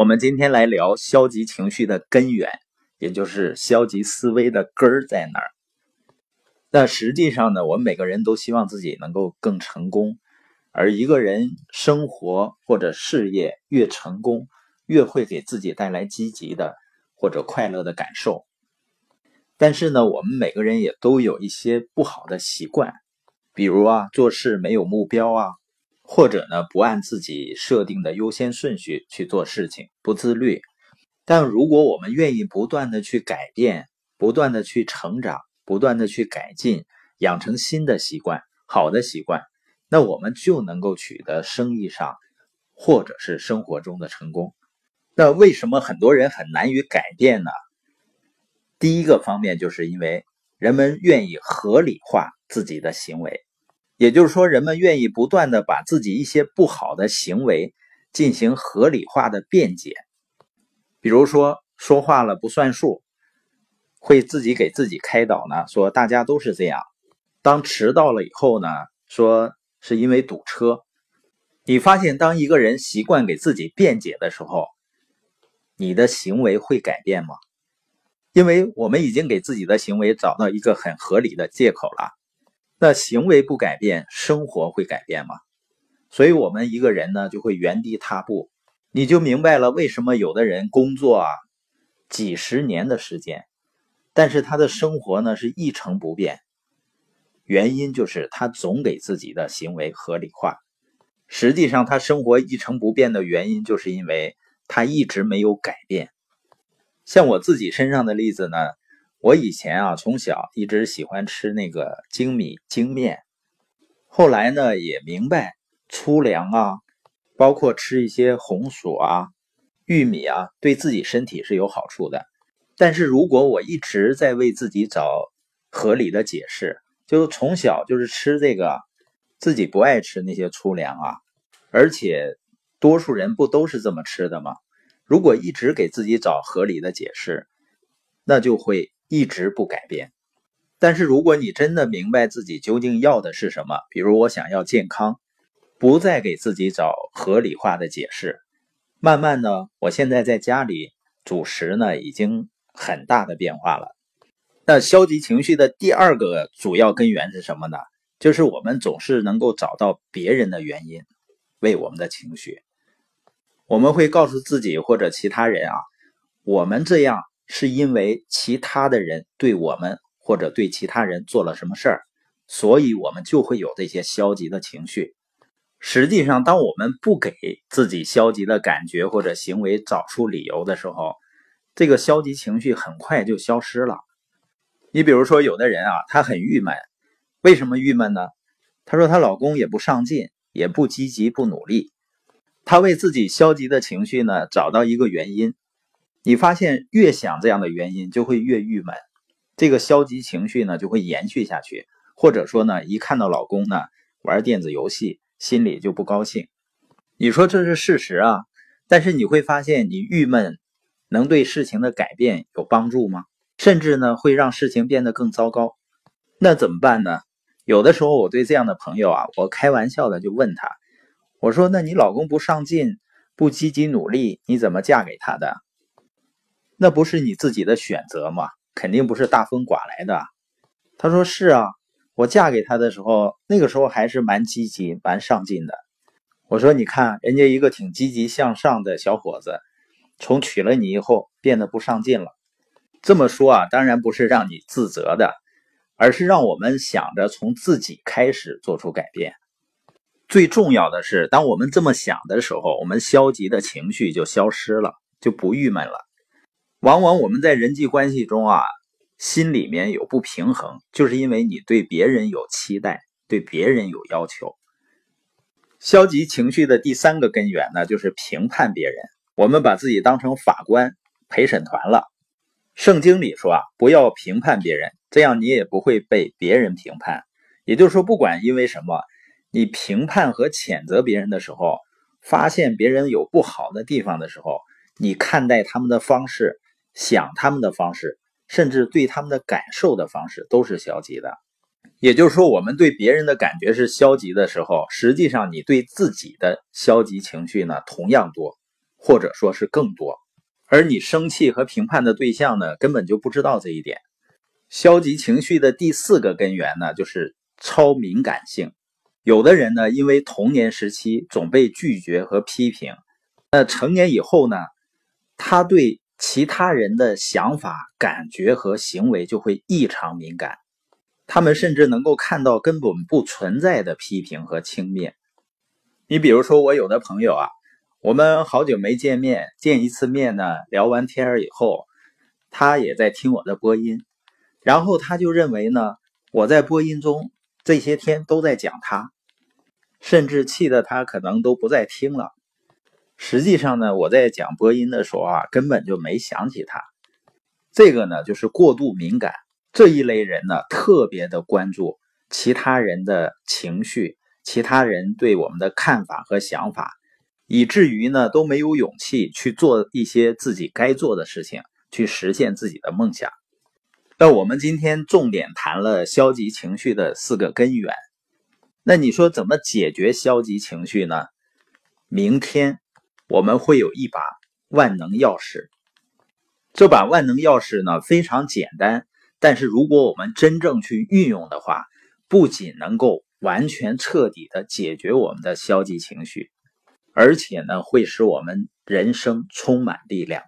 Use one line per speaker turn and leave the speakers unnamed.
我们今天来聊消极情绪的根源，也就是消极思维的根儿在哪儿。那实际上呢，我们每个人都希望自己能够更成功，而一个人生活或者事业越成功，越会给自己带来积极的或者快乐的感受。但是呢，我们每个人也都有一些不好的习惯，比如啊，做事没有目标啊。或者呢，不按自己设定的优先顺序去做事情，不自律。但如果我们愿意不断的去改变，不断的去成长，不断的去改进，养成新的习惯，好的习惯，那我们就能够取得生意上或者是生活中的成功。那为什么很多人很难于改变呢？第一个方面就是因为人们愿意合理化自己的行为。也就是说，人们愿意不断的把自己一些不好的行为进行合理化的辩解，比如说说话了不算数，会自己给自己开导呢，说大家都是这样。当迟到了以后呢，说是因为堵车。你发现，当一个人习惯给自己辩解的时候，你的行为会改变吗？因为我们已经给自己的行为找到一个很合理的借口了。那行为不改变，生活会改变吗？所以，我们一个人呢，就会原地踏步。你就明白了，为什么有的人工作啊几十年的时间，但是他的生活呢是一成不变。原因就是他总给自己的行为合理化。实际上，他生活一成不变的原因，就是因为他一直没有改变。像我自己身上的例子呢。我以前啊，从小一直喜欢吃那个精米精面，后来呢也明白粗粮啊，包括吃一些红薯啊、玉米啊，对自己身体是有好处的。但是如果我一直在为自己找合理的解释，就从小就是吃这个，自己不爱吃那些粗粮啊，而且多数人不都是这么吃的吗？如果一直给自己找合理的解释，那就会。一直不改变，但是如果你真的明白自己究竟要的是什么，比如我想要健康，不再给自己找合理化的解释，慢慢呢，我现在在家里主食呢，已经很大的变化了。那消极情绪的第二个主要根源是什么呢？就是我们总是能够找到别人的原因为我们的情绪，我们会告诉自己或者其他人啊，我们这样。是因为其他的人对我们或者对其他人做了什么事儿，所以我们就会有这些消极的情绪。实际上，当我们不给自己消极的感觉或者行为找出理由的时候，这个消极情绪很快就消失了。你比如说，有的人啊，她很郁闷，为什么郁闷呢？她说她老公也不上进，也不积极，不努力。她为自己消极的情绪呢找到一个原因。你发现越想这样的原因，就会越郁闷，这个消极情绪呢就会延续下去，或者说呢，一看到老公呢玩电子游戏，心里就不高兴。你说这是事实啊，但是你会发现，你郁闷能对事情的改变有帮助吗？甚至呢会让事情变得更糟糕。那怎么办呢？有的时候我对这样的朋友啊，我开玩笑的就问他，我说：“那你老公不上进，不积极努力，你怎么嫁给他的？”那不是你自己的选择吗？肯定不是大风刮来的。他说是啊，我嫁给他的时候，那个时候还是蛮积极、蛮上进的。我说你看，人家一个挺积极向上的小伙子，从娶了你以后变得不上进了。这么说啊，当然不是让你自责的，而是让我们想着从自己开始做出改变。最重要的是，当我们这么想的时候，我们消极的情绪就消失了，就不郁闷了。往往我们在人际关系中啊，心里面有不平衡，就是因为你对别人有期待，对别人有要求。消极情绪的第三个根源呢，就是评判别人。我们把自己当成法官、陪审团了。圣经里说啊，不要评判别人，这样你也不会被别人评判。也就是说，不管因为什么，你评判和谴责别人的时候，发现别人有不好的地方的时候，你看待他们的方式。想他们的方式，甚至对他们的感受的方式都是消极的。也就是说，我们对别人的感觉是消极的时候，实际上你对自己的消极情绪呢同样多。或者说是更多。而你生气和评判的对象呢，根本就不知道这一点。消极情绪的第四个根源呢，就是超敏感性。有的人呢，因为童年时期总被拒绝和批评，那成年以后呢，他对其他人的想法、感觉和行为就会异常敏感。他们甚至能够看到根本不存在的批评和轻蔑。你比如说，我有的朋友啊。我们好久没见面，见一次面呢，聊完天儿以后，他也在听我的播音，然后他就认为呢，我在播音中这些天都在讲他，甚至气得他可能都不再听了。实际上呢，我在讲播音的时候啊，根本就没想起他。这个呢，就是过度敏感这一类人呢，特别的关注其他人的情绪，其他人对我们的看法和想法。以至于呢都没有勇气去做一些自己该做的事情，去实现自己的梦想。那我们今天重点谈了消极情绪的四个根源。那你说怎么解决消极情绪呢？明天我们会有一把万能钥匙。这把万能钥匙呢非常简单，但是如果我们真正去运用的话，不仅能够完全彻底的解决我们的消极情绪。而且呢，会使我们人生充满力量。